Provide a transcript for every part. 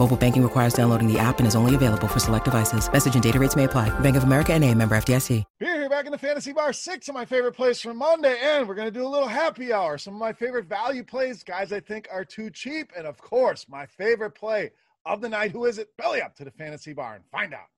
Mobile banking requires downloading the app and is only available for select devices. Message and data rates may apply. Bank of America and a member FDIC. Here, here, back in the fantasy bar. Six of my favorite plays from Monday, and we're going to do a little happy hour. Some of my favorite value plays, guys I think are too cheap, and of course, my favorite play of the night. Who is it? Belly up to the fantasy bar and find out.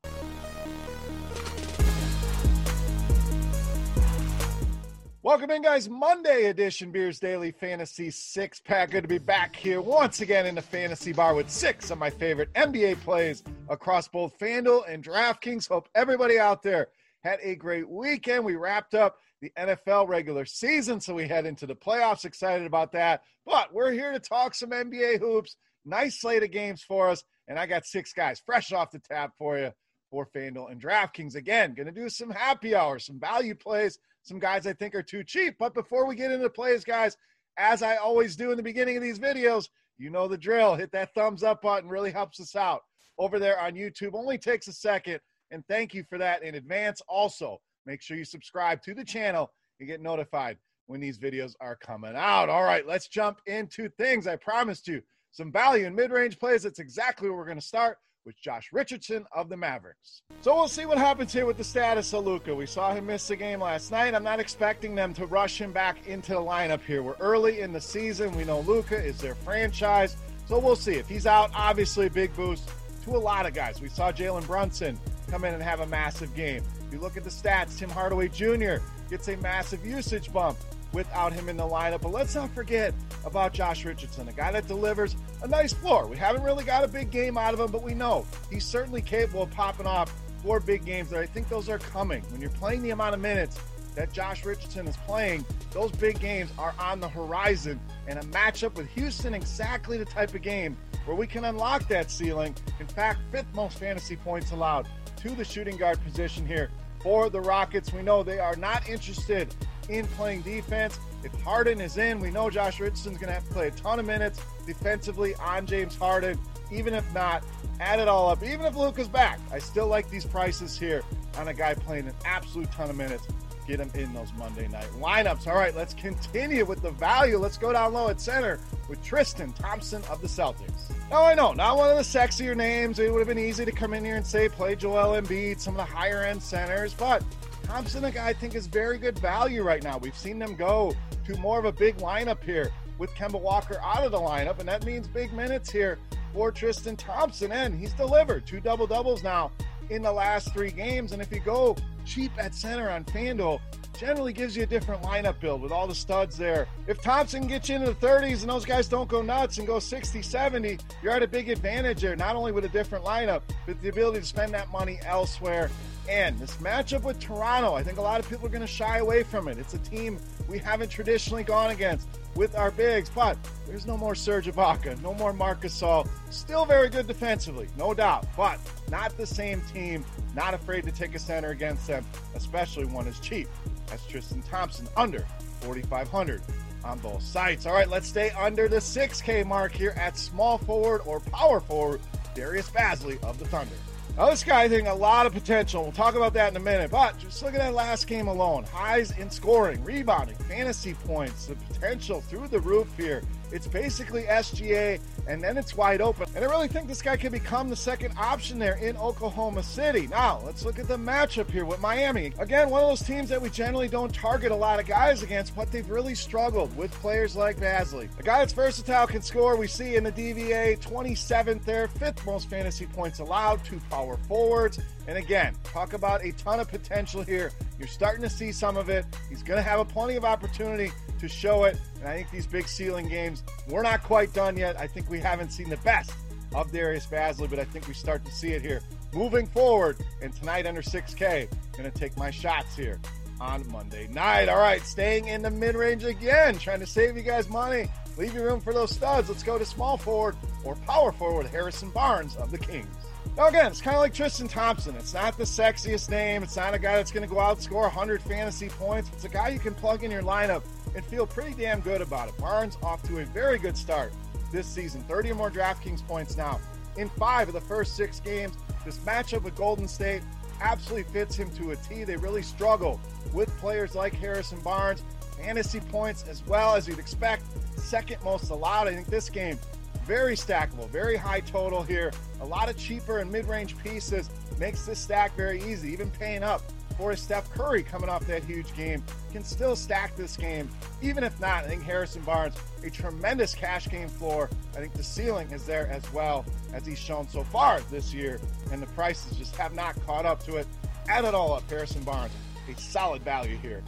Welcome in, guys. Monday edition Beers Daily Fantasy Six Pack. Good to be back here once again in the fantasy bar with six of my favorite NBA plays across both FanDuel and DraftKings. Hope everybody out there had a great weekend. We wrapped up the NFL regular season, so we head into the playoffs. Excited about that. But we're here to talk some NBA hoops. Nice slate of games for us. And I got six guys fresh off the tap for you for FanDuel and DraftKings. Again, going to do some happy hours, some value plays, some guys I think are too cheap. But before we get into plays, guys, as I always do in the beginning of these videos, you know the drill. Hit that thumbs up button, really helps us out over there on YouTube. Only takes a second. And thank you for that in advance. Also, make sure you subscribe to the channel and get notified when these videos are coming out. All right, let's jump into things. I promised you some value in mid range plays. That's exactly where we're going to start with Josh Richardson of the Mavericks. So we'll see what happens here with the status of Luka. We saw him miss the game last night. I'm not expecting them to rush him back into the lineup here. We're early in the season. We know Luka is their franchise. So we'll see. If he's out, obviously a big boost to a lot of guys. We saw Jalen Brunson come in and have a massive game. If you look at the stats, Tim Hardaway Jr. gets a massive usage bump without him in the lineup. But let's not forget about Josh Richardson, a guy that delivers a nice floor. We haven't really got a big game out of him, but we know he's certainly capable of popping off for big games that I think those are coming. When you're playing the amount of minutes that Josh Richardson is playing, those big games are on the horizon. And a matchup with Houston, exactly the type of game where we can unlock that ceiling. In fact, fifth most fantasy points allowed to the shooting guard position here for the Rockets. We know they are not interested in playing defense. If Harden is in, we know Josh Richardson's going to have to play a ton of minutes defensively on James Harden. Even if not, add it all up. Even if Luka's back, I still like these prices here on a guy playing an absolute ton of minutes. Get him in those Monday night lineups. All right, let's continue with the value. Let's go down low at center with Tristan Thompson of the Celtics. Now, I know, not one of the sexier names. It would have been easy to come in here and say play Joel Embiid, some of the higher end centers, but Thompson, a guy I think is very good value right now. We've seen them go to more of a big lineup here with Kemba Walker out of the lineup, and that means big minutes here for Tristan Thompson. And he's delivered two double doubles now in the last three games. And if you go cheap at center on FanDuel, generally gives you a different lineup build with all the studs there. If Thompson gets you into the 30s and those guys don't go nuts and go 60, 70, you're at a big advantage there, not only with a different lineup, but the ability to spend that money elsewhere. And this matchup with Toronto, I think a lot of people are going to shy away from it. It's a team we haven't traditionally gone against with our bigs, but there's no more Serge Ibaka, no more Marcus Gasol. Still very good defensively, no doubt, but not the same team. Not afraid to take a center against them, especially one as cheap as Tristan Thompson, under 4,500 on both sites. All right, let's stay under the 6K mark here at small forward or power forward, Darius Bazley of the Thunder. Now, this guy, I think, a lot of potential. We'll talk about that in a minute. But just look at that last game alone highs in scoring, rebounding, fantasy points, the potential through the roof here. It's basically SGA, and then it's wide open. And I really think this guy can become the second option there in Oklahoma City. Now, let's look at the matchup here with Miami. Again, one of those teams that we generally don't target a lot of guys against, but they've really struggled with players like Bazley. A guy that's versatile can score. We see in the DVA 27th there, fifth most fantasy points allowed, to power forwards. And again, talk about a ton of potential here. You're starting to see some of it. He's going to have a plenty of opportunity to show it. And I think these big ceiling games, we're not quite done yet. I think we haven't seen the best of Darius Bazley, but I think we start to see it here moving forward. And tonight under 6K, going to take my shots here on Monday night. All right, staying in the mid range again, trying to save you guys money. Leave you room for those studs. Let's go to small forward or power forward, Harrison Barnes of the Kings. Now, again, it's kind of like Tristan Thompson. It's not the sexiest name. It's not a guy that's going to go out and score 100 fantasy points. It's a guy you can plug in your lineup and feel pretty damn good about it. Barnes off to a very good start this season 30 or more DraftKings points now in five of the first six games. This matchup with Golden State absolutely fits him to a T. They really struggle with players like Harrison Barnes. Fantasy points as well as you'd expect. Second most allowed. I think this game very stackable, very high total here. A lot of cheaper and mid-range pieces makes this stack very easy. Even paying up for a Steph Curry coming off that huge game can still stack this game. Even if not, I think Harrison Barnes, a tremendous cash game floor. I think the ceiling is there as well as he's shown so far this year, and the prices just have not caught up to it. Add it all up, Harrison Barnes, a solid value here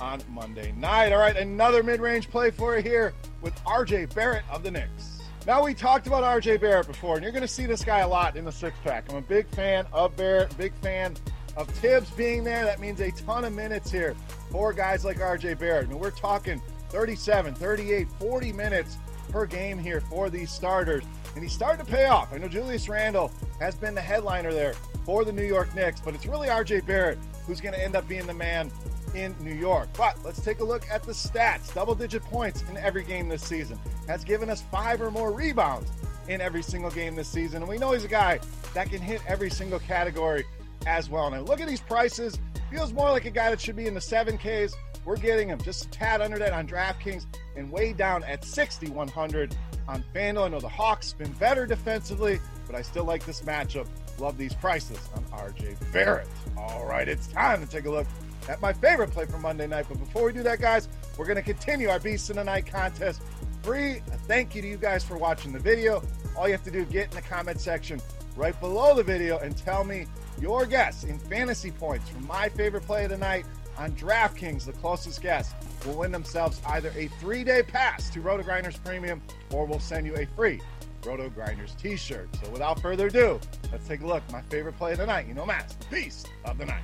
on Monday night. All right, another mid-range play for you here with RJ Barrett of the Knicks. Now, we talked about RJ Barrett before, and you're going to see this guy a lot in the six pack. I'm a big fan of Barrett, big fan of Thibs being there. That means a ton of minutes here for guys like RJ Barrett. I mean, we're talking 37, 38, 40 minutes per game here for these starters, and he's starting to pay off. I know Julius Randle has been the headliner there for the New York Knicks, but it's really RJ Barrett who's going to end up being the man in New York. But let's take a look at the stats. Double digit points in every game this season. Has given us five or more rebounds in every single game this season. And we know he's a guy that can hit every single category as well. Now, look at these prices. Feels more like a guy that should be in the 7Ks. We're getting him just a tad under that on DraftKings and way down at 6,100 on FanDuel. I know the Hawks been better defensively, but I still like this matchup. Love these prices on RJ Barrett. All right, it's time to take a look at my favorite play for Monday night. But before we do that, guys, we're going to continue our Beast in the Night contest. Free. Thank you to you guys for watching the video. All you have to do is get in the comment section right below the video and tell me your guess in fantasy points from my favorite play of the night on DraftKings. The closest guess will win themselves either a three day pass to RotoGrinders Premium or we'll send you a free RotoGrinders t shirt. So without further ado, let's take a look. My favorite play of the night. You know, Matt, beast of the night.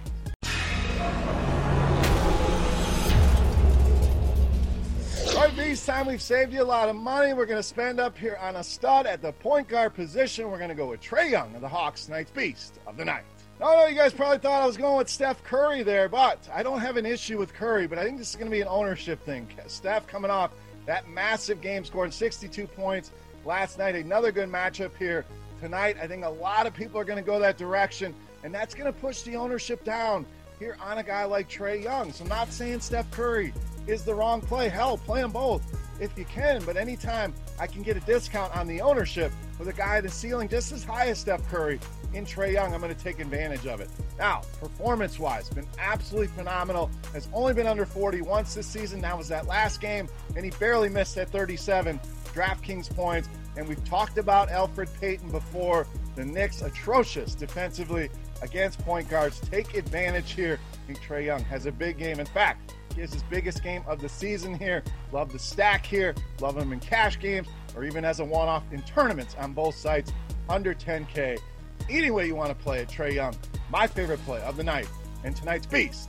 All right, this time we've saved you a lot of money. We're going to spend up here on a stud at the point guard position. We're going to go with Trae Young of the Hawks, Knights Beast of the Night. No, no, you guys probably thought I was going with Steph Curry there, but I don't have an issue with Curry, but I think this is going to be an ownership thing. Steph coming off that massive game, scoring 62 points last night. Another good matchup here tonight. I think a lot of people are going to go that direction, and that's going to push the ownership down here on a guy like Trae Young. So, not saying Steph Curry is the wrong play. Hell, play them both if you can. But anytime I can get a discount on the ownership with a guy the ceiling just as high as Steph Curry in Trae Young, I'm going to take advantage of it. Now, performance wise, been absolutely phenomenal. Has only been under 40 once this season. That was that last game, and he barely missed that 37 DraftKings points. And we've talked about Elfrid Payton before. The Knicks atrocious defensively against point guards. Take advantage here. I think Trae Young has a big game. In fact, he has his biggest game of the season here. Love the stack here. Love him in cash games or even as a one off in tournaments on both sites under 10K. Any way you want to play it, Trae Young, my favorite play of the night and tonight's beast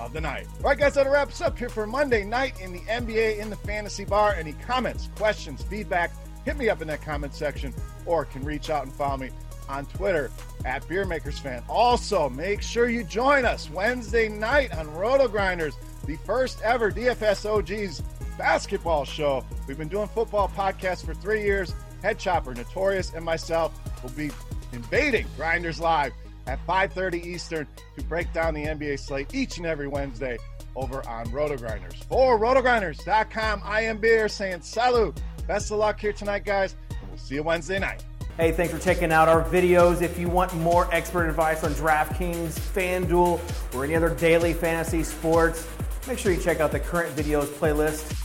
of the night. All right, guys, that wraps up here for Monday night in the NBA in the fantasy bar. Any comments, questions, feedback, hit me up in that comment section or can reach out and follow me on Twitter at BeerMakersFan. Also, make sure you join us Wednesday night on RotoGrinders, the first ever DFS OGs basketball show. We've been doing football podcasts for three years. Head Chopper, Notorious, and myself will be invading Grinders Live at 5.30 Eastern to break down the NBA slate each and every Wednesday over on RotoGrinders. For rotogrinders.com, I am Beer saying salute. Best of luck here tonight, guys, and we'll see you Wednesday night. Hey, thanks for checking out our videos. If you want more expert advice on DraftKings, FanDuel, or any other daily fantasy sports, make sure you check out the current videos playlist